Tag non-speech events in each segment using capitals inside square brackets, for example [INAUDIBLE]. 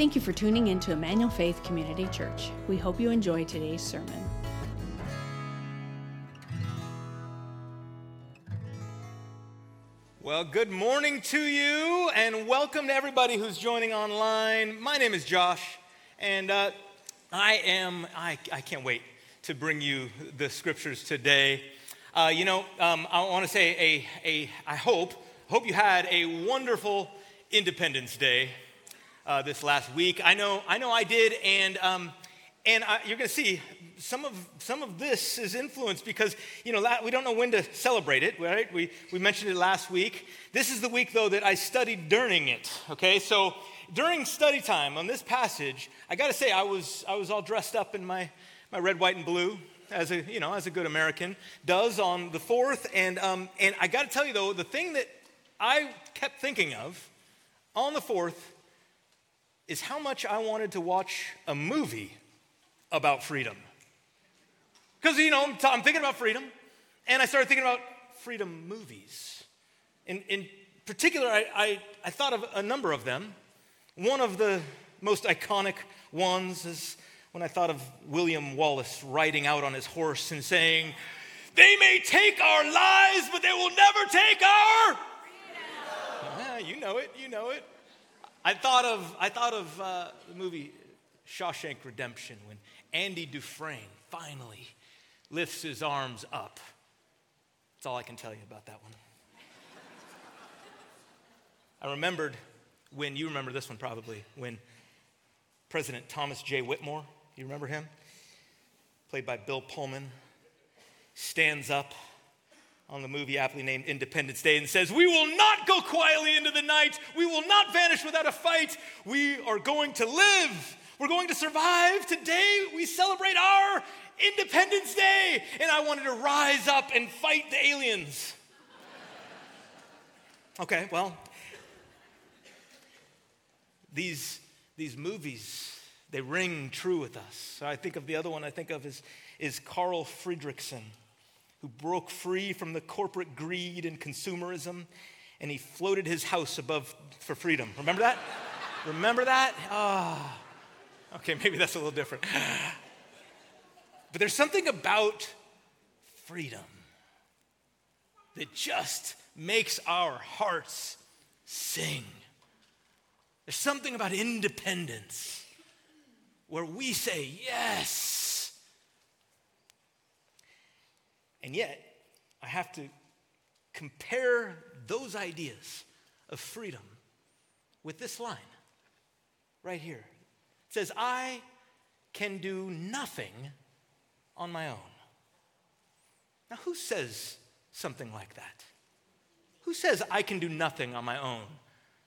Thank you for tuning in to Emmanuel Faith Community Church. We hope you enjoy today's sermon. Well, good morning to you, and welcome to everybody who's joining online. My name is Josh, and uh, I am, I, I can't wait to bring you the scriptures today. Uh, you know, um, I want to say a, a, I hope, hope you had a wonderful Independence Day uh, this last week. I know, I know I did, and um, and I, you're going to see some of some of this is influenced because you know we don't know when to celebrate it, right? We we mentioned it last week. This is the week though that I studied during it. Okay, so during study time on this passage, I got to say I was I was all dressed up in my my red, white, and blue as a you know as a good American does on the fourth, and um, and I got to tell you though the thing that I kept thinking of on the fourth is how much I wanted to watch a movie about freedom. Because, you know, I'm thinking about freedom, and I started thinking about freedom movies. In, in particular, I, I, I thought of a number of them. One of the most iconic ones is when I thought of William Wallace riding out on his horse and saying, They may take our lives, but they will never take our. Yeah, you know it, you know it. I thought of, I thought of uh, the movie Shawshank Redemption when Andy Dufresne finally lifts his arms up. That's all I can tell you about that one. I remembered when, you remember this one probably, when President Thomas J. Whitmore, you remember him? Played by Bill Pullman, stands up on the movie aptly named Independence Day and says, We will not go quietly into the night. We will not vanish without a fight. We are going to live. We're going to survive. Today we celebrate our Independence Day. And I wanted to rise up and fight the aliens. [LAUGHS] Okay, well, these, these movies, they ring true with us. So I think of the other one I think of is, is Carl Fredricksen who broke free from the corporate greed and consumerism, and he floated his house above for freedom. Remember that? Remember that? Ah. Oh. Okay, maybe that's a little different. But there's something about freedom that just makes our hearts sing. There's something about independence where we say, Yes, And yet, I have to compare those ideas of freedom with this line right here. It says, I can do nothing on my own. Now, who says something like that? Who says I can do nothing on my own?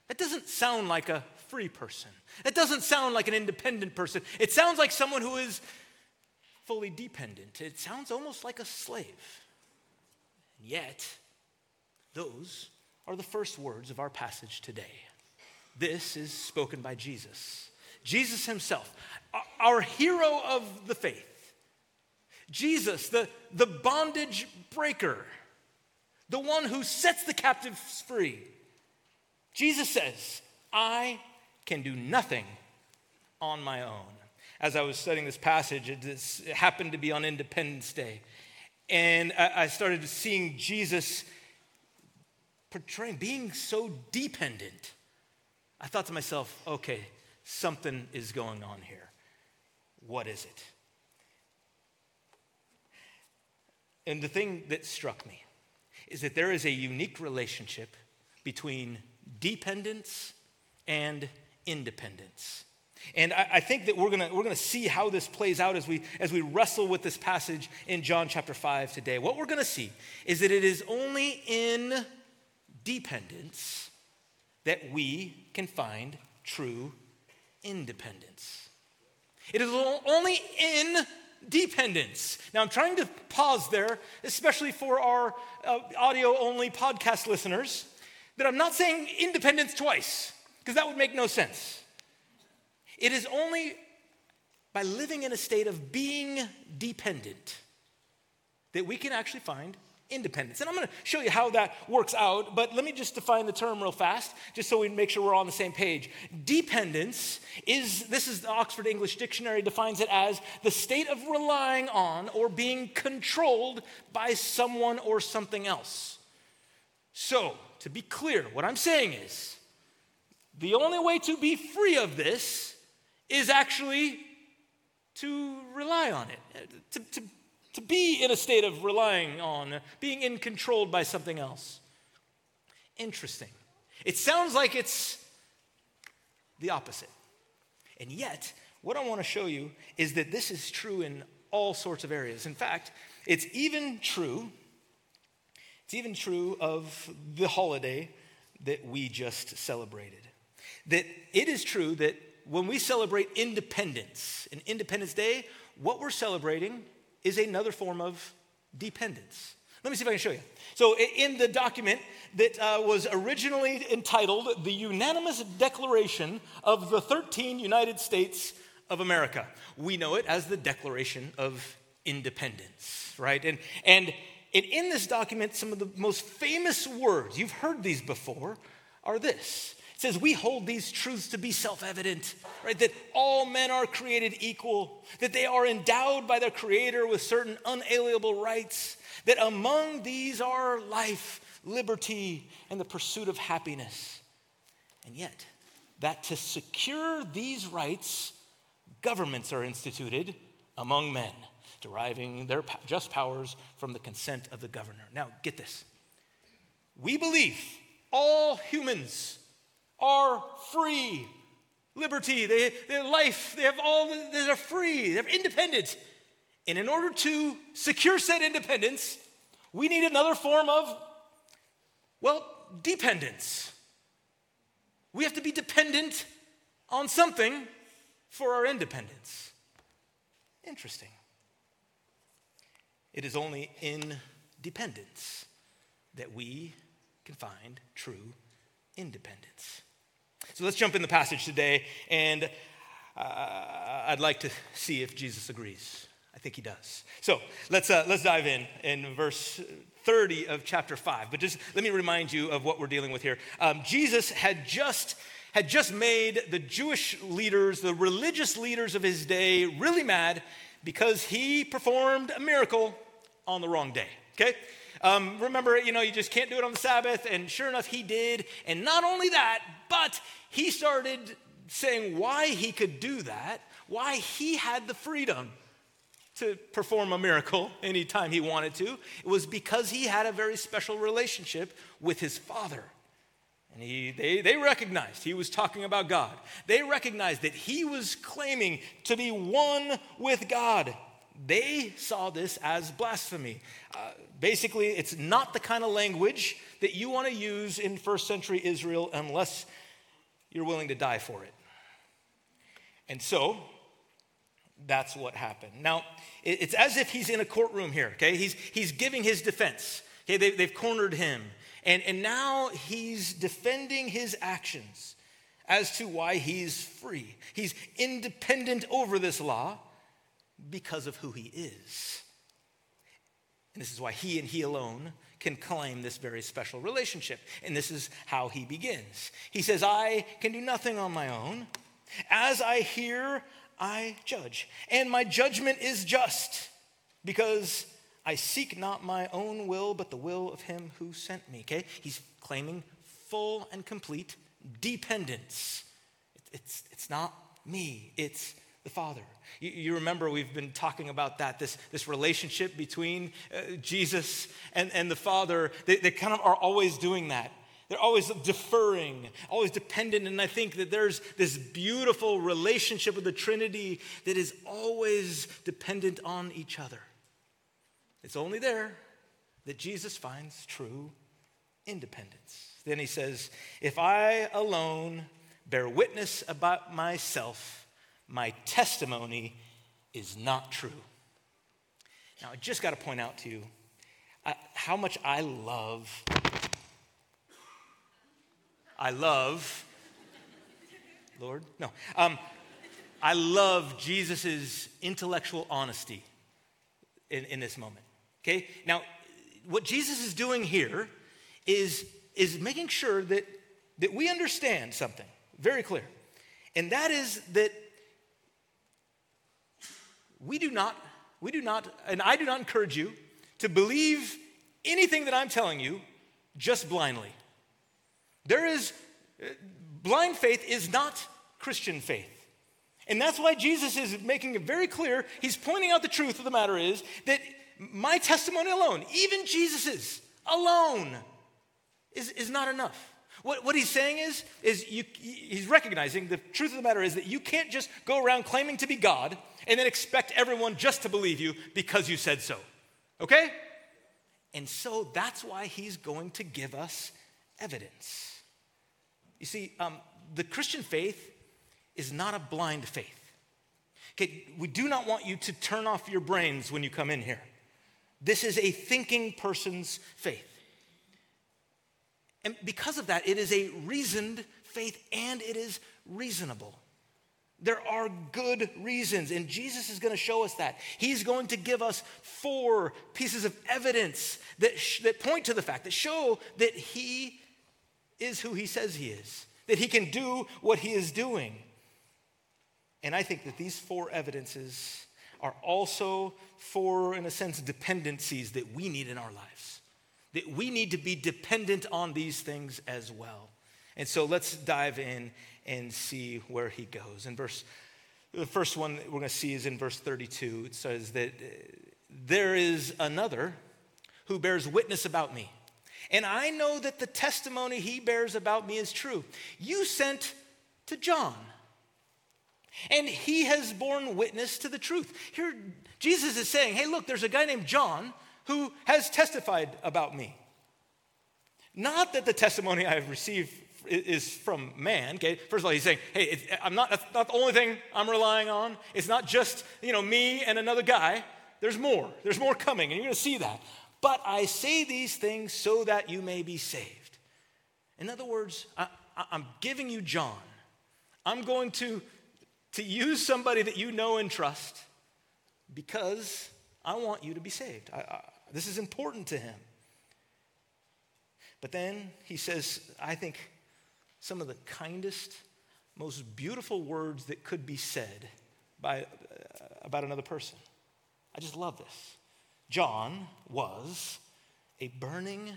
That doesn't sound like a free person. That doesn't sound like an independent person. It sounds like someone who is fully dependent. It sounds almost like a slave. And yet, those are the first words of our passage today. This is spoken by Jesus. Jesus himself, our hero of the faith. Jesus, the, the bondage breaker, the one who sets the captives free. Jesus says, I can do nothing on my own as I was studying this passage. It, happened to be on Independence Day. And I, started seeing Jesus portraying, being so dependent. I thought to myself, okay, something is going on here. What is it? And the thing that struck me is that there is a unique relationship between dependence and independence. And I, I think that we're gonna, we're gonna see how this plays out as we, as we wrestle with this passage in John chapter 5 today. What we're gonna see is that it is only in dependence that we can find true independence. It is only in dependence. Now, I'm trying to pause there, especially for our uh, audio only podcast listeners, that I'm not saying independence twice, because that would make no sense. It is only by living in a state of being dependent that we can actually find independence. And I'm going to show you how that works out, but let me just define the term real fast, just so we make sure we're all on the same page. Dependence is, this is the Oxford English Dictionary defines it as the state of relying on or being controlled by someone or something else. So, to be clear, what I'm saying is the only way to be free of this is actually to rely on it, to, to to be in a state of relying on, being in controlled by something else. Interesting. It sounds like it's the opposite. And yet, what I want to show you is that this is true in all sorts of areas. In fact, it's even true, it's even true of the holiday that we just celebrated. That it is true that when we celebrate independence, an Independence Day, what we're celebrating is another form of dependence. Let me see if I can show you. So, in the document that uh, was originally entitled The Unanimous Declaration of the 13 United States of America, we know it as the Declaration of Independence, right? And, and, and in this document, some of the most famous words, you've heard these before, are this it says, We hold these truths to be self evident, right? That all men are created equal, that they are endowed by their Creator with certain unalienable rights, that among these are life, liberty, and the pursuit of happiness. And yet, that to secure these rights, governments are instituted among men, deriving their just powers from the consent of the governor. Now, get this. We believe all humans are free. Liberty, they, life, they have all, they're free, they're independent. And in order to secure said independence, we need another form of, well, dependence. We have to be dependent on something for our independence. Interesting. It is only in dependence that we can find true independence. So let's jump in the passage today, and uh, I'd like to see if Jesus agrees. I think he does. So let's, uh, let's dive in in verse 30 of chapter 5. But just let me remind you of what we're dealing with here. Um, Jesus had just had just made the Jewish leaders, the religious leaders of his day, really mad because he performed a miracle on the wrong day. Okay? Um, remember, you know, you just can't do it on the Sabbath. And sure enough, he did. And not only that, but he started saying why he could do that, why he had the freedom to perform a miracle anytime he wanted to. It was because he had a very special relationship with his father. And he, they, they recognized he was talking about God. They recognized that he was claiming to be one with God. They saw this as blasphemy. Uh, basically, it's not the kind of language that you want to use in first century Israel unless you're willing to die for it. And so, that's what happened. Now, it's as if he's in a courtroom here, okay? He's, he's giving his defense. Okay, they, they've cornered him. And, and now he's defending his actions as to why he's free. He's independent over this law because of who he is. And this is why he and he alone can claim this very special relationship. And this is how he begins. He says, I can do nothing on my own. As I hear, I judge. And my judgment is just because I seek not my own will, but the will of him who sent me. Okay? He's claiming full and complete dependence. It's, it's not me, it's the Father. You, you, remember we've been talking about that, this, this relationship between uh, Jesus and, and the Father. They, they kind of are always doing that. They're always deferring, always dependent. And I think that there's this beautiful relationship with the Trinity that is always dependent on each other. It's only there that Jesus finds true independence. Then he says, If I alone bear witness about myself, my testimony is not true. Now, I just got to point out to you uh, how much I love, I love, Lord, no, um, I love Jesus' intellectual honesty in, in this moment. Okay? Now, what Jesus is doing here is, is making sure that, that we understand something very clear. And that is that we do not, we do not, and I do not encourage you to believe anything that I'm telling you just blindly. There is, uh, blind faith is not Christian faith. And that's why Jesus is making it very clear. He's pointing out the truth of the matter is that my testimony alone, even Jesus's alone, is, is not enough. What, what he's saying is, is you, he's recognizing the truth of the matter is that you can't just go around claiming to be God and then expect everyone just to believe you because you said so. Okay? And so that's why he's going to give us evidence. You see, um, the Christian faith is not a blind faith. Okay, we do not want you to turn off your brains when you come in here. This is a thinking person's faith. And because of that, it is a reasoned faith and it is reasonable. There are good reasons, and Jesus is going to show us that. He's going to give us four pieces of evidence that, sh- that point to the fact, that show that He is who He says He is, that He can do what He is doing. And I think that these four evidences are also four, in a sense, dependencies that we need in our lives that we need to be dependent on these things as well. And so let's dive in and see where he goes. In verse, the first one we're going to see is in verse 32. It says that uh, there is another who bears witness about me. And I know that the testimony he bears about me is true. You sent to John, and he has borne witness to the truth. Here, Jesus is saying, hey, look, there's a guy named John who has testified about me. Not that the testimony I have received is from man. Okay, first of all, he's saying, "Hey, I'm not. That's not the only thing I'm relying on. It's not just you know me and another guy. There's more. There's more coming, and you're going to see that. But I say these things so that you may be saved. In other words, I, I'm giving you John. I'm going to to use somebody that you know and trust because I want you to be saved. I, I, this is important to him. But then he says, I think some of the kindest, most beautiful words that could be said by, uh, about another person. I just love this. John was a burning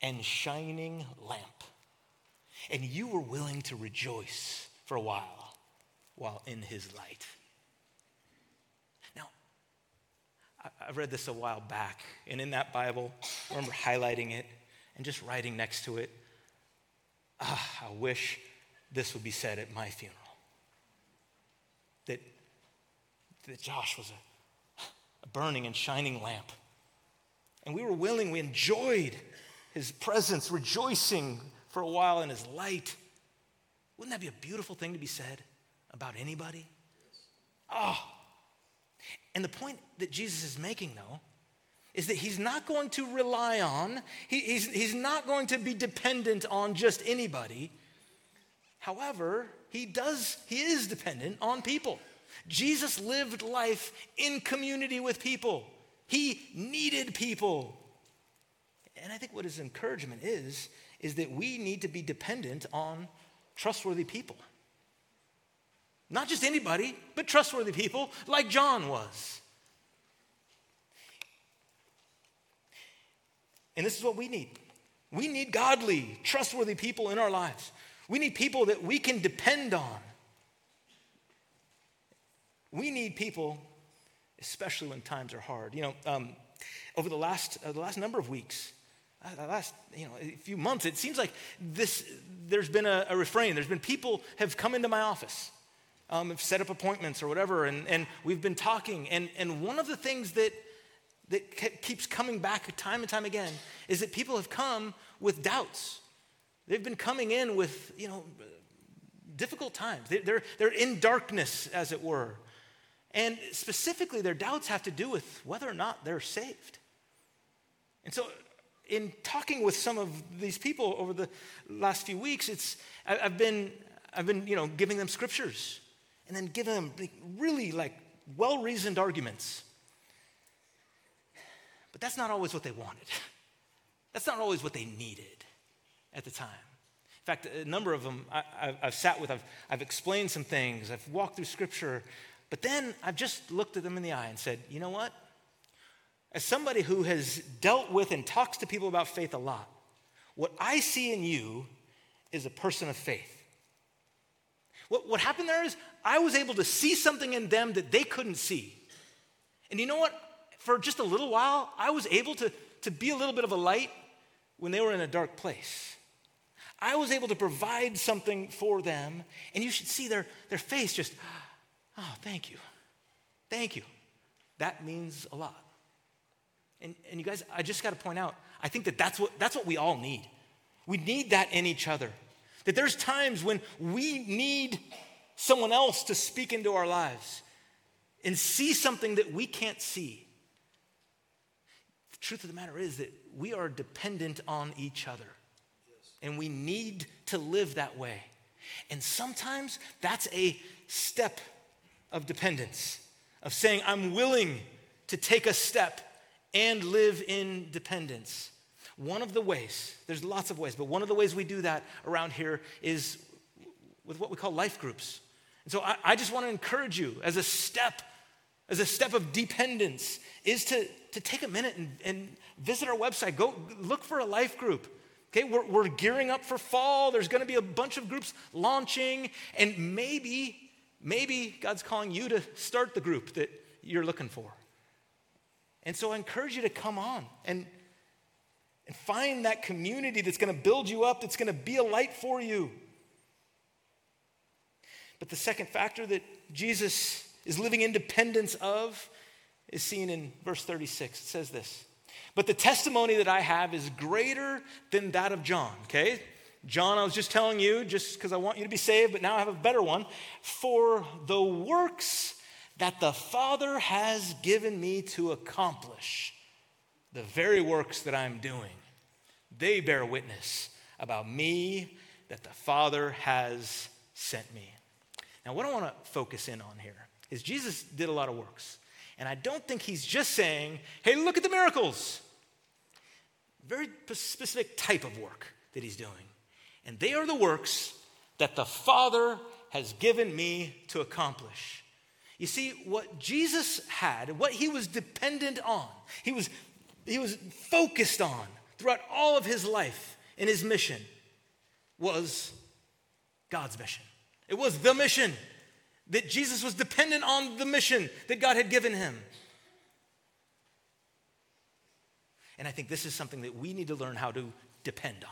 and shining lamp, and you were willing to rejoice for a while while in his light. Now, I read this a while back, and in that Bible, I remember highlighting it and just writing next to it, ah, I wish this would be said at my funeral. That, that Josh was a, a burning and shining lamp. And we were willing, we enjoyed his presence, rejoicing for a while in his light. Wouldn't that be a beautiful thing to be said about anybody? Oh, and the point that Jesus is making, though, is that he's not going to rely on, he, he's, he's not going to be dependent on just anybody. However, he does, he is dependent on people. Jesus lived life in community with people. He needed people. And I think what his encouragement is, is that we need to be dependent on trustworthy people. Not just anybody, but trustworthy people like John was. And this is what we need. We need godly, trustworthy people in our lives. We need people that we can depend on. We need people, especially when times are hard. You know, um, over the last, uh, the last number of weeks, uh, the last you know, a few months, it seems like this, there's been a, a refrain. There's been people have come into my office um, set up appointments or whatever, and, and we've been talking. And, and one of the things that, that keeps coming back time and time again is that people have come with doubts. They've been coming in with, you know, difficult times. They're, they're in darkness, as it were. And specifically, their doubts have to do with whether or not they're saved. And so, in talking with some of these people over the last few weeks, it's, I've been, I've been you know, giving them scriptures and then giving them really like well reasoned arguments. But that's not always what they wanted. That's not always what they needed at the time. In fact, a number of them I, have sat with, I've, I've explained some things, I've walked through scripture, but then I've just looked at them in the eye and said, you know what? As somebody who has dealt with and talks to people about faith a lot, what I see in you is a person of faith. What, what happened there is I was able to see something in them that they couldn't see. And you know what? For just a little while, I was able to, to be a little bit of a light when they were in a dark place. I was able to provide something for them, and you should see their, their face just, oh, thank you. Thank you. That means a lot. And, and you guys, I just got to point out, I think that that's what, that's what we all need. We need that in each other. That there's times when we need someone else to speak into our lives and see something that we can't see. Truth of the matter is that we are dependent on each other. And we need to live that way. And sometimes that's a step of dependence, of saying, I'm willing to take a step and live in dependence. One of the ways, there's lots of ways, but one of the ways we do that around here is with what we call life groups. And so I, I just want to encourage you as a step, as a step of dependence, is to, to take a minute and, and visit our website. Go look for a life group. Okay, we're, we're gearing up for fall. There's going to be a bunch of groups launching, and maybe, maybe God's calling you to start the group that you're looking for. And so I encourage you to come on and and find that community that's going to build you up, that's going to be a light for you. But the second factor that Jesus is living independence of is seen in verse 36. It says this But the testimony that I have is greater than that of John, okay? John, I was just telling you, just because I want you to be saved, but now I have a better one. For the works that the Father has given me to accomplish, the very works that I'm doing, they bear witness about me that the Father has sent me. Now, what I want to focus in on here is Jesus did a lot of works. And I don't think he's just saying, hey, look at the miracles. Very specific type of work that he's doing. And they are the works that the Father has given me to accomplish. You see, what Jesus had, what he was dependent on, he was, he was focused on, throughout all of his life and his mission was God's mission. It was the mission that Jesus was dependent on the mission that God had given him. And I think this is something that we need to learn how to depend on.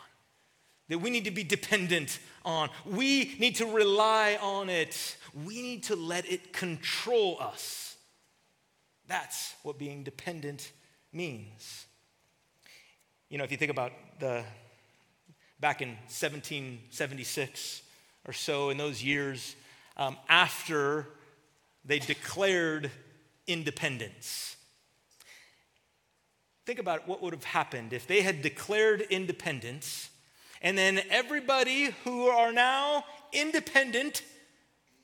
That we need to be dependent on. We need to rely on it. We need to let it control us. That's what being dependent means. You know, if you think about the back in 1776 or so, in those years um, after they declared independence. Think about what would have happened if they had declared independence and then everybody who are now independent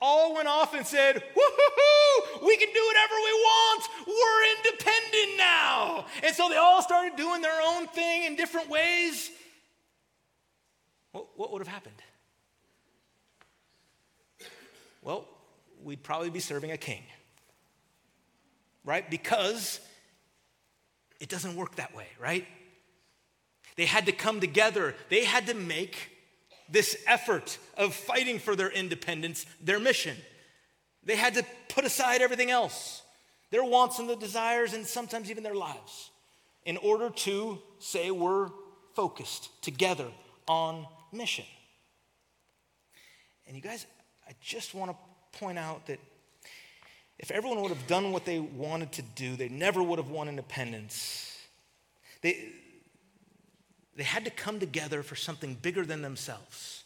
all went off and said, Woohoo, we can do whatever we want. We're independent now. And so they all started doing their own thing in different ways. What, what would have happened? Well, we'd probably be serving a king, right? Because it doesn't work that way, right? They had to come together, they had to make this effort of fighting for their independence their mission. They had to put aside everything else, their wants and the desires, and sometimes even their lives, in order to say we're focused together on mission. And you guys, I just want to point out that if everyone would have done what they wanted to do, they never would have won independence. They, they had to come together for something bigger than themselves.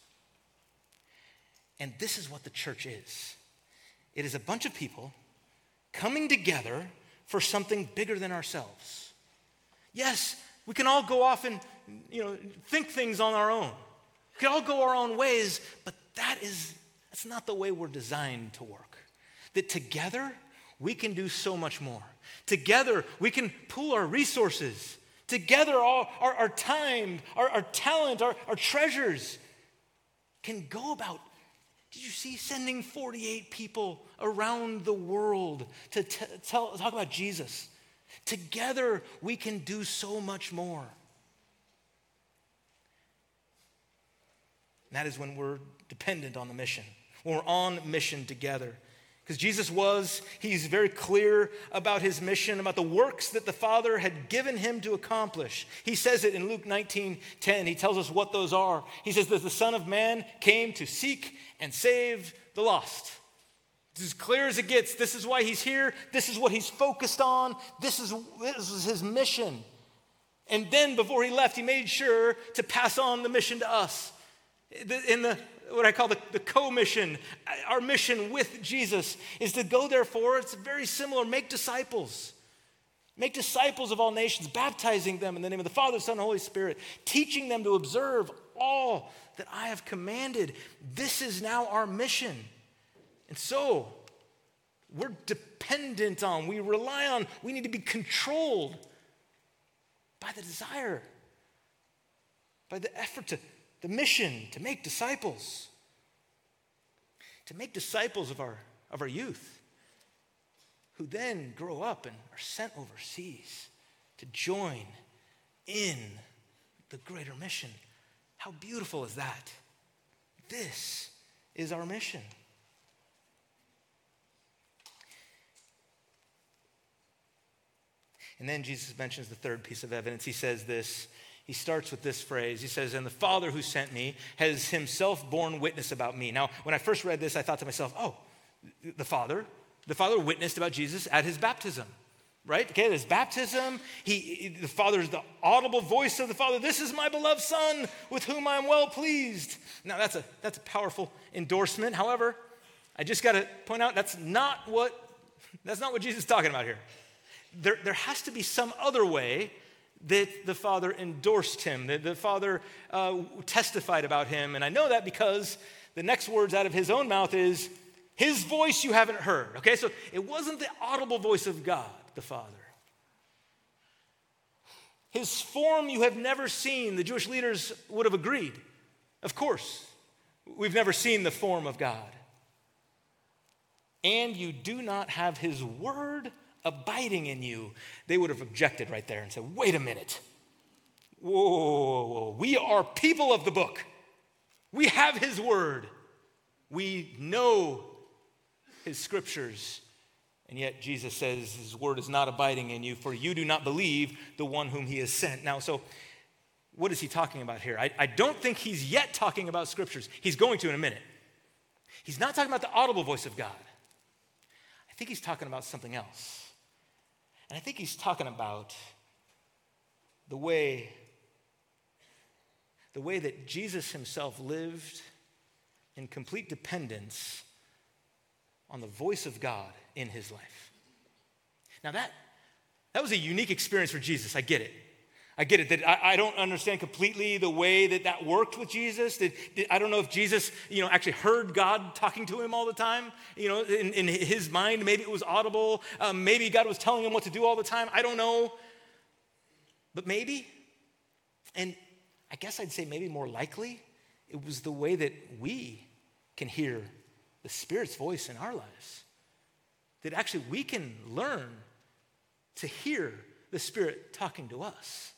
And this is what the church is it is a bunch of people coming together for something bigger than ourselves. Yes, we can all go off and you know, think things on our own. We can all go our own ways, but that is that's not the way we're designed to work. That together we can do so much more. Together, we can pool our resources. Together, all, our, our time, our, our talent, our, our treasures can go about. Did you see sending 48 people around the world to t- tell, talk about Jesus? Together, we can do so much more. And that is when we're dependent on the mission, when we're on mission together. Because Jesus was, he's very clear about his mission, about the works that the Father had given him to accomplish. He says it in Luke 19 10. He tells us what those are. He says that the Son of Man came to seek and save the lost. It's as clear as it gets. This is why he's here. This is what he's focused on. This is, this is his mission. And then before he left, he made sure to pass on the mission to us. In the what I call the, the co-mission, uh, our mission with Jesus is to go therefore, it's very similar, make disciples. Make disciples of all nations, baptizing them in the name of the Father, Son, and Holy Spirit, teaching them to observe all that I have commanded. This is now our mission. And so, we're dependent on, we rely on, we need to be controlled by the desire, by the effort to the mission to make disciples, to make disciples of our, of our youth, who then grow up and are sent overseas to join in the greater mission. How beautiful is that? This is our mission. And then Jesus mentions the third piece of evidence. He says this he starts with this phrase. He says, And the Father who sent me has himself borne witness about me. Now, when I first read this, I thought to myself, oh, the Father, the Father witnessed about Jesus at his baptism, right? Okay, his baptism, he, the Father is the audible voice of the Father. This is my beloved Son with whom I am well pleased. Now, that's a, that's a powerful endorsement. However, I just got to point out that's not what, that's not what Jesus is talking about here. There, there has to be some other way that the Father endorsed him, that the Father uh, testified about him. And I know that because the next words out of his own mouth is, His voice you haven't heard. Okay, so it wasn't the audible voice of God, the Father. His form you have never seen. The Jewish leaders would have agreed. Of course, we've never seen the form of God. And you do not have his word abiding in you, they would have objected right there and said, wait a minute. Whoa, whoa, whoa, we are people of the book. We have his word. We know his scriptures. And yet Jesus says his word is not abiding in you, for you do not believe the one whom he has sent. Now, so what is he talking about here? I, I don't think he's yet talking about scriptures. He's going to in a minute. He's not talking about the audible voice of God. I think he's talking about something else. And I think he's talking about the way the way that Jesus himself lived in complete dependence on the voice of God in his life. Now that that was a unique experience for Jesus. I get it. I get it that I, I, don't understand completely the way that that worked with Jesus. That, that, I don't know if Jesus, you know, actually heard God talking to him all the time. You know, in, in his mind, maybe it was audible. Um, maybe God was telling him what to do all the time. I don't know. But maybe, and I guess I'd say maybe more likely, it was the way that we can hear the Spirit's voice in our lives. That actually we can learn to hear the Spirit talking to us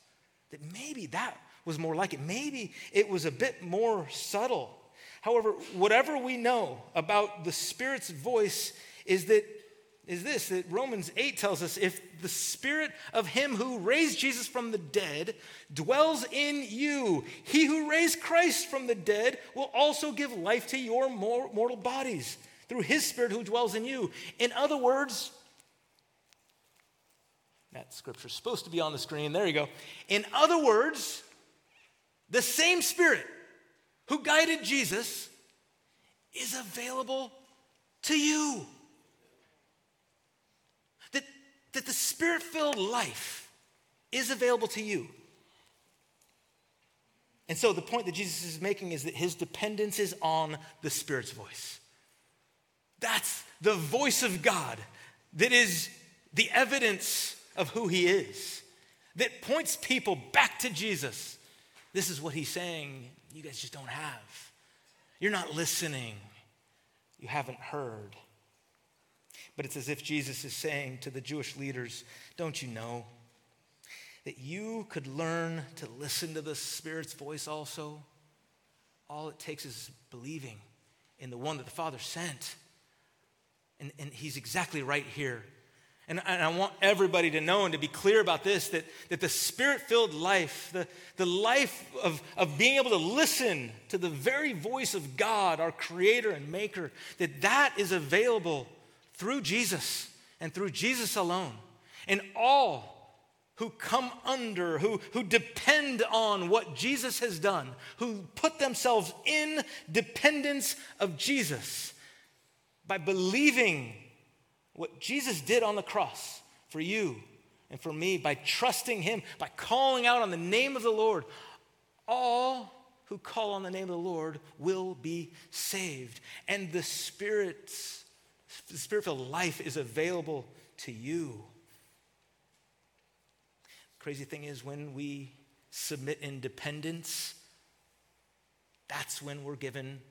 that maybe that was more like it. Maybe it was a bit more subtle. However, whatever we know about the Spirit's voice is that is this that Romans 8 tells us if the spirit of him who raised Jesus from the dead dwells in you, he who raised Christ from the dead will also give life to your mortal bodies through his spirit who dwells in you. In other words, that scripture's supposed to be on the screen. There you go. In other words, the same Spirit who guided Jesus is available to you. That, that the Spirit filled life is available to you. And so the point that Jesus is making is that his dependence is on the Spirit's voice. That's the voice of God that is the evidence of who he is, that points people back to Jesus. This is what he's saying you guys just don't have. You're not listening, you haven't heard. But it's as if Jesus is saying to the Jewish leaders, Don't you know that you could learn to listen to the Spirit's voice also? All it takes is believing in the one that the Father sent. And, and he's exactly right here. And, and I want everybody to know and to be clear about this that, that the spirit filled life, the, the life of, of being able to listen to the very voice of God, our creator and maker, that that is available through Jesus and through Jesus alone. And all who come under, who, who depend on what Jesus has done, who put themselves in dependence of Jesus by believing what Jesus did on the cross for you and for me, by trusting Him, by calling out on the name of the Lord, all who call on the name of the Lord will be saved. And the Spirit's, the Spirit filled life is available to you. Crazy thing is, when we submit in dependence, that's when we're given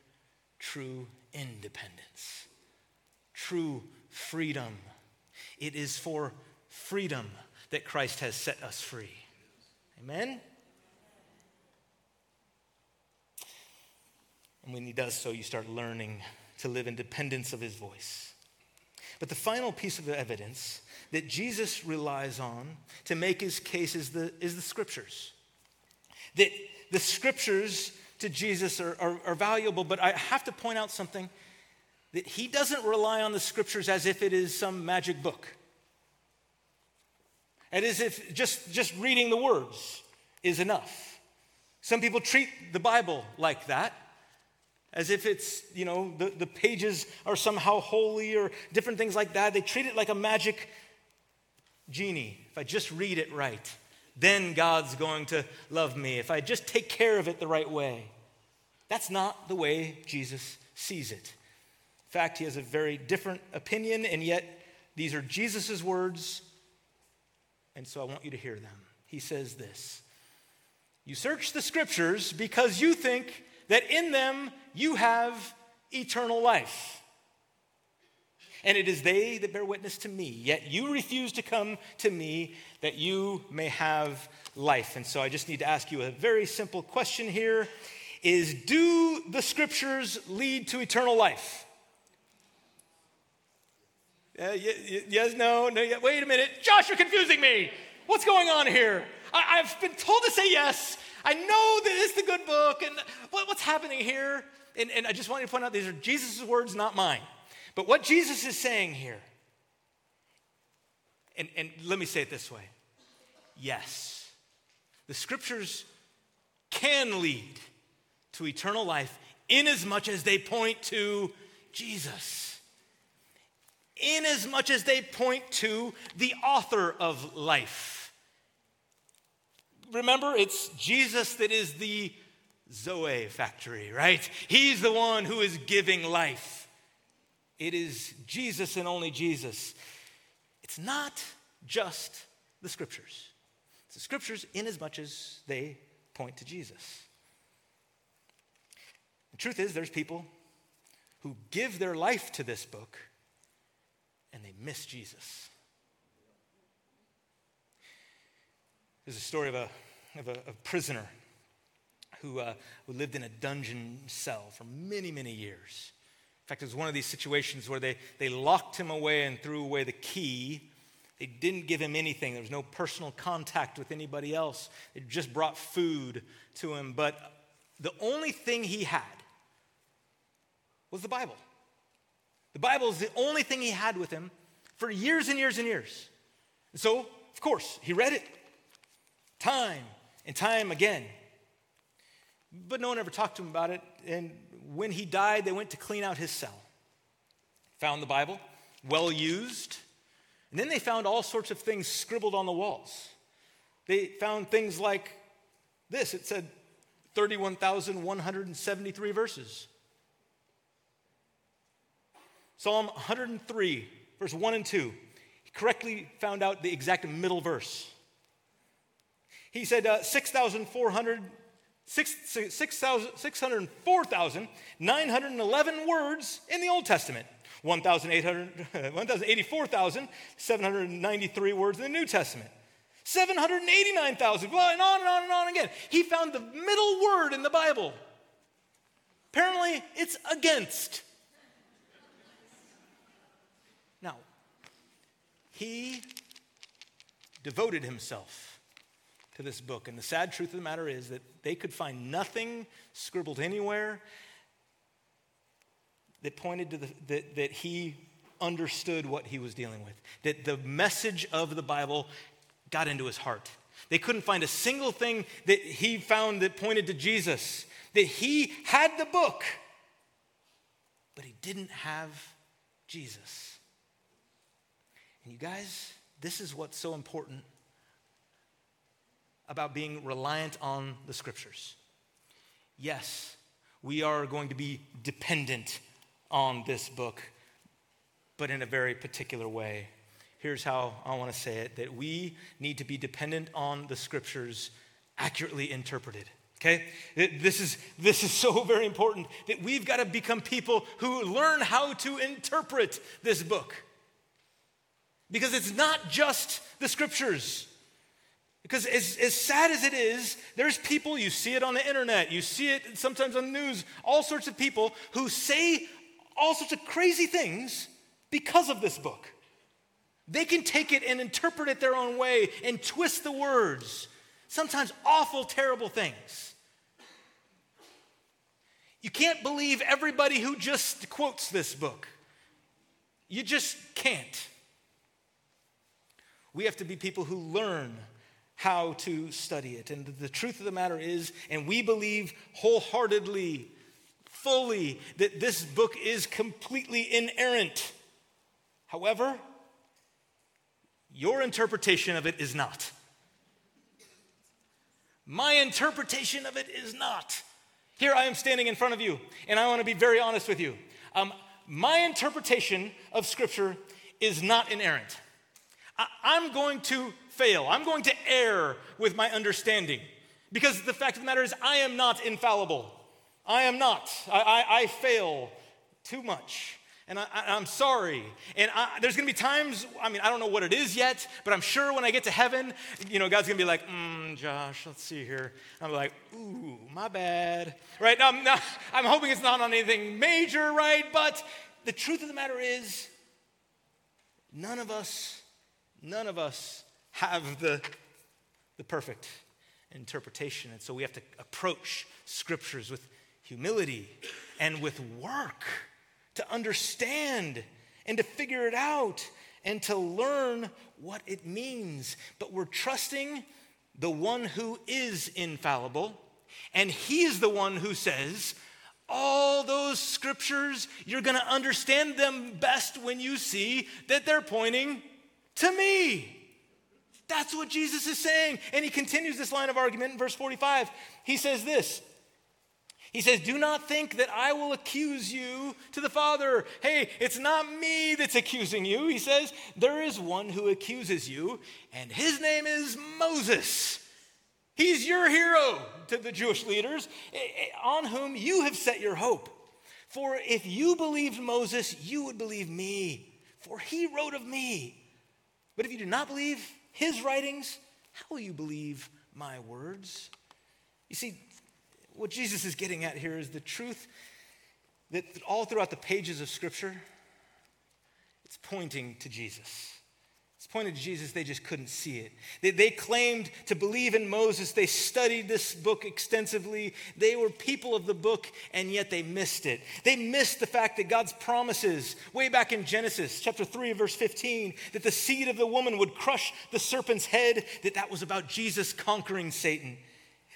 true independence, true freedom. It is for freedom that Christ has set us free. Amen? And when he does so, you start learning to live in dependence of his voice. But the final piece of evidence that Jesus relies on to make his case is the, is the scriptures. That the scriptures to Jesus are, are, are valuable, but I have to point out something that he doesn't rely on the scriptures as if it is some magic book. And as if just, just reading the words is enough. Some people treat the Bible like that, as if it's, you know, the, the pages are somehow holy or different things like that. They treat it like a magic genie. If I just read it right, then God's going to love me. If I just take care of it the right way. That's not the way Jesus sees it. Fact, he has a very different opinion, and yet these are Jesus' words, and so I want you to hear them. He says this You search the scriptures because you think that in them you have eternal life and it is they that bear witness to me. Yet you refuse to come to me that you may have life. And so I just need to ask you a very simple question here is do the scriptures lead to eternal life? Uh, yes, no, no, wait a minute. Josh, you're confusing me. What's going on here? I, have been told to say yes. I know that it's the good book, and what, what's happening here? And, and I just want to point out these are Jesus' words, not mine. But what Jesus is saying here, and, and let me say it this way yes, the scriptures can lead to eternal life in as much as they point to Jesus, inasmuch as they point to the author of life. Remember, it's Jesus that is the Zoe factory, right? He's the one who is giving life. It is Jesus and only Jesus. It's not just the scriptures. It's the scriptures in as much as they point to Jesus. The truth is, there's people who give their life to this book and they miss Jesus. There's a story of a, of a, a prisoner who, uh, who lived in a dungeon cell for many, many years In fact, it was one of these situations where they, they locked him away and threw away the key. They didn't give him anything. There was no personal contact with anybody else. They just brought food to him. But the only thing he had was the Bible. The Bible is the only thing he had with him for years and years and years. And so, of course, he read it time and time again. But no one ever talked to him about it. And when he died, they went to clean out his cell. Found the Bible, well used. And then they found all sorts of things scribbled on the walls. They found things like this it said 31,173 verses. Psalm 103, verse 1 and 2 He correctly found out the exact middle verse. He said uh, 6,400. 604,911 words in the Old Testament, 1,084,793 [LAUGHS] words in the New Testament, 789,000, well, and on and on and on again. He found the middle word in the Bible. Apparently, it's against. Now, he devoted himself to this book. And the sad truth of the matter is that they could find nothing scribbled anywhere that pointed to the, that, that he understood what he was dealing with, that the message of the Bible got into his heart. They couldn't find a single thing that he found that pointed to Jesus, that he had the book, but he didn't have Jesus. And you guys, this is what's so important about being reliant on the scriptures. Yes, we are going to be dependent on this book, but in a very particular way. Here's how I want to say it that we need to be dependent on the scriptures accurately interpreted. Okay? This is, this is so very important that we've got to become people who learn how to interpret this book. Because it's not just the scriptures. Because as, as sad as it is, there's people, you see it on the internet, you see it sometimes on the news, all sorts of people who say all sorts of crazy things because of this book. They can take it and interpret it their own way and twist the words, sometimes awful, terrible things. You can't believe everybody who just quotes this book. You just can't. We have to be people who learn how to study it. And the truth of the matter is, and we believe wholeheartedly, fully, that this book is completely inerrant. However, your interpretation of it is not. My interpretation of it is not. Here I am standing in front of you, and I want to be very honest with you. Um, my interpretation of Scripture is not inerrant. I- I'm going to fail. I'm going to err with my understanding. Because the fact of the matter is, I am not infallible. I am not. I, I, I fail too much. And I, am sorry. And I, there's going to be times, I mean, I don't know what it is yet, but I'm sure when I get to heaven, you know, God's going to be like, mm, Josh, let's see here. I'm like, ooh, my bad. Right? Now, I'm, not, [LAUGHS] I'm hoping it's not on anything major, right? But the truth of the matter is, none of us, none of us have the, the perfect interpretation. And so we have to approach scriptures with humility and with work to understand and to figure it out and to learn what it means. But we're trusting the one who is infallible, and he is the one who says, all those scriptures, you're going to understand them best when you see that they're pointing to me. That's what Jesus is saying. And he continues this line of argument in verse 45. He says this He says, Do not think that I will accuse you to the Father. Hey, it's not me that's accusing you. He says, There is one who accuses you, and his name is Moses. He's your hero to the Jewish leaders, eh, eh, on whom you have set your hope. For if you believed Moses, you would believe me, for he wrote of me. But if you do not believe, his writings, how will you believe my words? You see, what Jesus is getting at here is the truth that all throughout the pages of Scripture, it's pointing to Jesus. Pointed to Jesus, they just couldn't see it. They, they, claimed to believe in Moses. They studied this book extensively. They were people of the book, and yet they missed it. They missed the fact that God's promises, way back in Genesis chapter 3, verse 15, that the seed of the woman would crush the serpent's head, that that was about Jesus conquering Satan.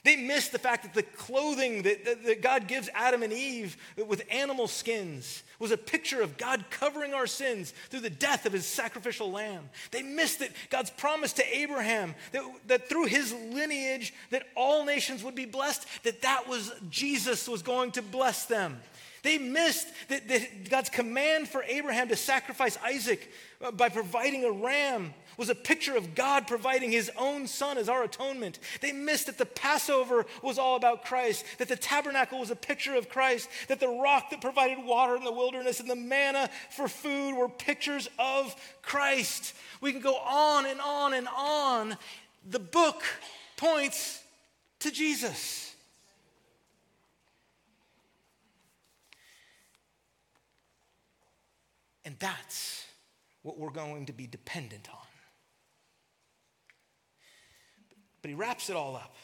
They missed the fact that the clothing that, that, that, God gives Adam and Eve with animal skins was a picture of God covering our sins through the death of his sacrificial lamb. They missed that God's promise to Abraham that, that through his lineage that all nations would be blessed, that that was Jesus was going to bless them. They missed that, that God's command for Abraham to sacrifice Isaac uh, by providing a ram was a picture of God providing his own son as our atonement. They missed that the Passover was all about Christ, that the tabernacle was a picture of Christ, that the rock that provided water in the wilderness and the manna for food were pictures of Christ. We can go on and on and on. The book points to Jesus. And that's what we're going to be dependent on. But he wraps it all up.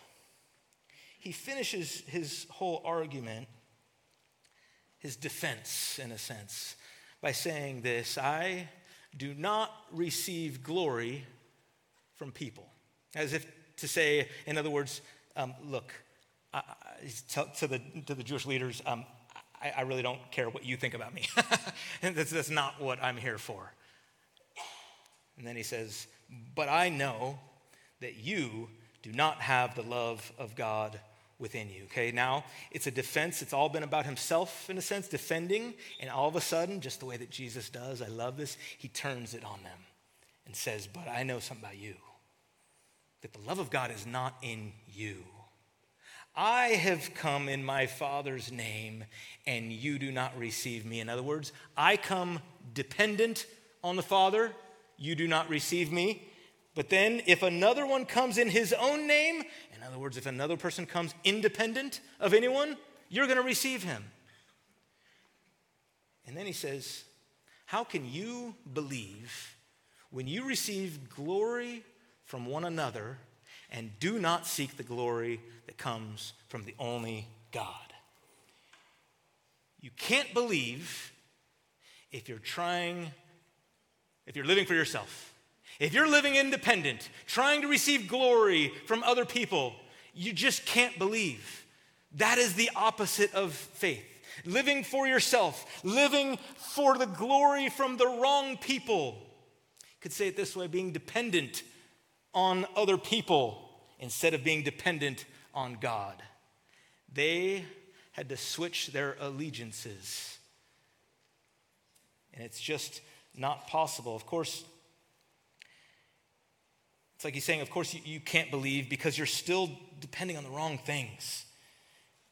He finishes his whole argument, his defense, in a sense, by saying this I do not receive glory from people. As if to say, in other words, um, look, to, to, the, to the Jewish leaders, um, I, I, really don't care what you think about me. [LAUGHS] that's, that's not what I'm here for. And then he says, But I know that you do not have the love of God within you. Okay, now it's a defense. It's all been about himself in a sense, defending. And all of a sudden, just the way that Jesus does, I love this, he turns it on them and says, But I know something about you that the love of God is not in you. I have come in my Father's name, and you do not receive me. In other words, I come dependent on the Father, you do not receive me. But then, if another one comes in his own name, in other words, if another person comes independent of anyone, you're going to receive him. And then he says, How can you believe when you receive glory from one another and do not seek the glory that comes from the only God? You can't believe if you're trying, if you're living for yourself. If you're living independent, trying to receive glory from other people, you just can't believe. That is the opposite of faith. Living for yourself, living for the glory from the wrong people. You Could say it this way being dependent on other people instead of being dependent on God. They had to switch their allegiances. And it's just not possible. Of course, it's like he's saying, of course, you, you can't believe because you're still depending on the wrong things.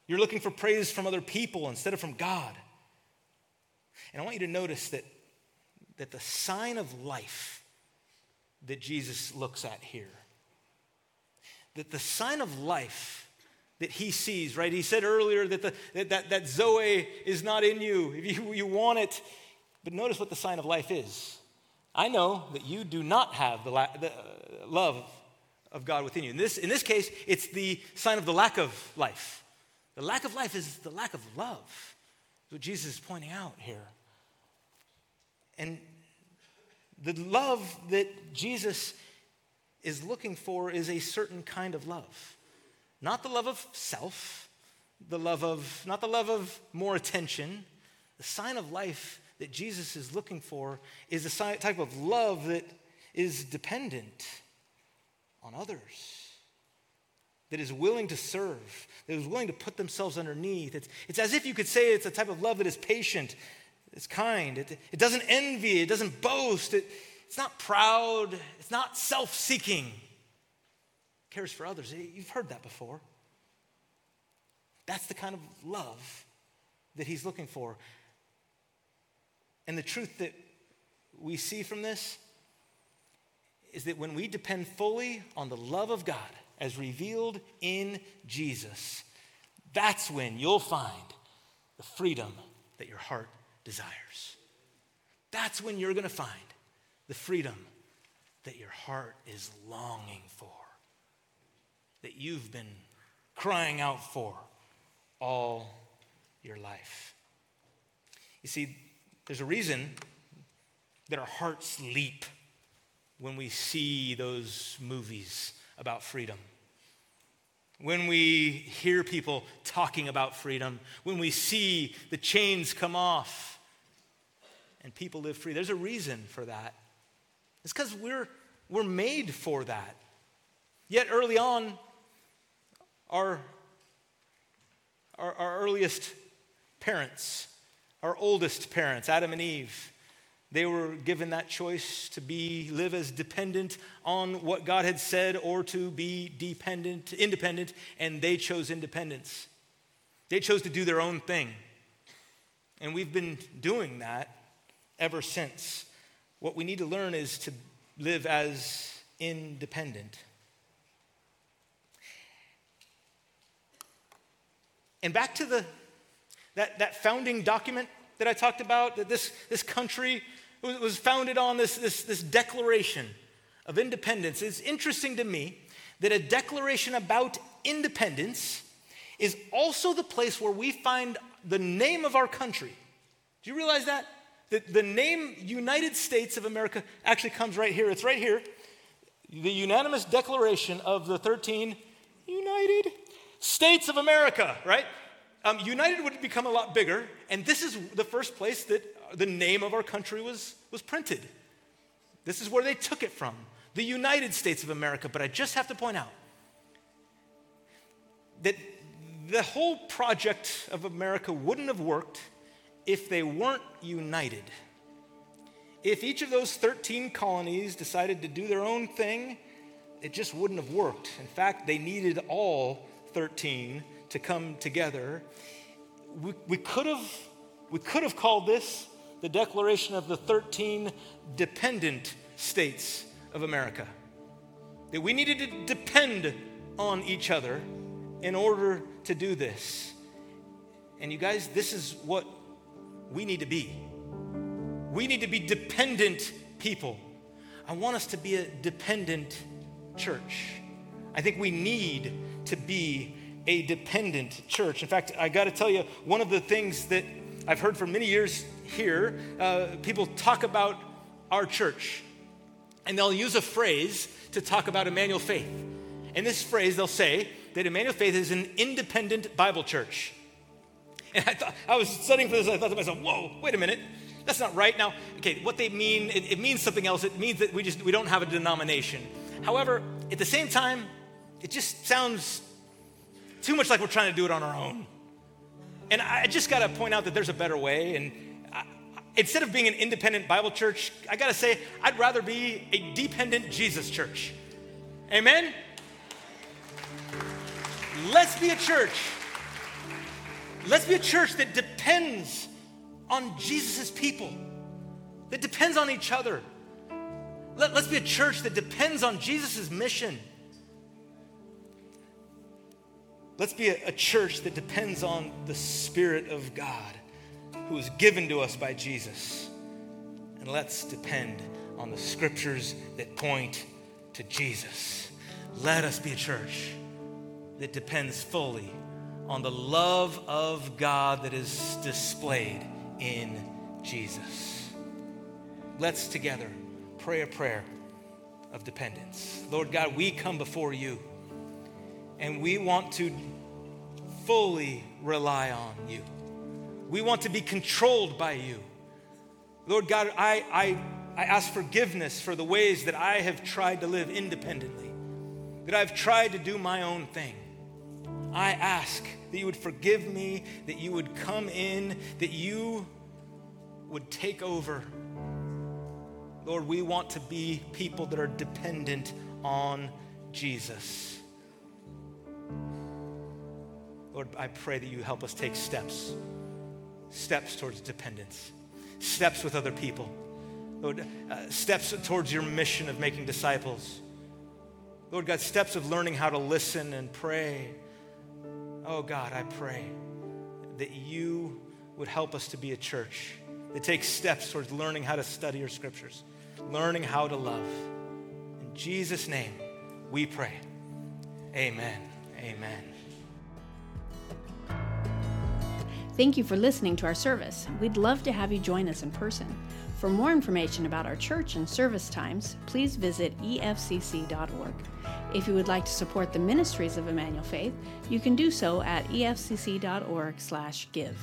You're looking for praise from other people instead of from God. And I want you to notice that, that the sign of life that Jesus looks at here, that the sign of life that he sees, right? He said earlier that, the, that, that, that Zoe is not in you, if you, you want it. But notice what the sign of life is I know that you do not have the, la- the uh, love of God within you. In this, in this case, it's the sign of the lack of life. The lack of life is the lack of love, is what Jesus is pointing out here. And the love that Jesus is looking for is a certain kind of love. Not the love of self, the love of, not the love of more attention. The sign of life that Jesus is looking for is a type of love that is dependent on others, that is willing to serve, that is willing to put themselves underneath. It's, it's as if you could say it's a type of love that is patient, it's kind, it, it doesn't envy, it doesn't boast, it, it's not proud, it's not self seeking, cares for others. You've heard that before. That's the kind of love that he's looking for. And the truth that we see from this is that when we depend fully on the love of God as revealed in Jesus, that's when you'll find the freedom that your heart desires. That's when you're going to find the freedom that your heart is longing for, that you've been crying out for all your life. You see, there's a reason that our hearts leap when we see those movies about freedom. When we hear people talking about freedom, when we see the chains come off and people live free, there's a reason for that. It's because we're, we're made for that. Yet early on, our, our, our earliest parents our oldest parents, Adam and Eve, they were given that choice to be live as dependent on what God had said or to be dependent, independent, and they chose independence. They chose to do their own thing. And we've been doing that ever since. What we need to learn is to live as independent. And back to the that, that founding document that I talked about, that this, this country was founded on this, this, this declaration of independence. It's interesting to me that a declaration about independence is also the place where we find the name of our country. Do you realize that? The, the name United States of America actually comes right here. It's right here. The unanimous declaration of the 13 United States of America, right? Um, United would become a lot bigger, and this is the first place that the name of our country was, was printed. This is where they took it from, the United States of America. But I just have to point out that the whole project of America wouldn't have worked if they weren't united. If each of those 13 colonies decided to do their own thing, it just wouldn't have worked. In fact, they needed all 13 to come together. We, we, could have, we could have called this the Declaration of the 13 Dependent States of America. That we needed to depend on each other in order to do this. And you guys, this is what we need to be. We need to be dependent people. I want us to be a dependent church. I think we need to be a dependent church. In fact, I got to tell you, one of the things that I've heard for many years here, uh, people talk about our church, and they'll use a phrase to talk about Emmanuel Faith. In this phrase, they'll say that Emmanuel Faith is an independent Bible church. And I thought I was studying for this, I thought to myself, whoa, wait a minute. That's not right. Now, okay, what they mean, it, it means something else. It means that we just we don't have a denomination. However, at the same time, it just sounds too much like we're trying to do it on our own. And I just got to point out that there's a better way. And I, instead of being an independent Bible church, I got to say, I'd rather be a dependent Jesus church. Amen? Let's be a church. Let's be a church that depends on Jesus' people, that depends on each other. Let, us be a church that depends on Jesus' mission. Let's be a, a church that depends on the Spirit of God who is given to us by Jesus. And let's depend on the scriptures that point to Jesus. Let us be a church that depends fully on the love of God that is displayed in Jesus. Let's together pray a prayer of dependence. Lord God, we come before you and we want to fully rely on you. We want to be controlled by you. Lord God, I, I, I ask forgiveness for the ways that I have tried to live independently, that I've tried to do my own thing. I ask that you would forgive me, that you would come in, that you would take over. Lord, we want to be people that are dependent on Jesus. Lord, I pray that you help us take steps, steps towards dependence, steps with other people. Lord, uh, steps towards your mission of making disciples. Lord God, steps of learning how to listen and pray. Oh God, I pray that you would help us to be a church that takes steps towards learning how to study your scriptures, learning how to love. In Jesus' name, we pray. Amen. Amen. Thank you for listening to our service. We'd love to have you join us in person. For more information about our church and service times, please visit efcc.org. If you would like to support the ministries of Emmanuel Faith, you can do so at efcc.org/give.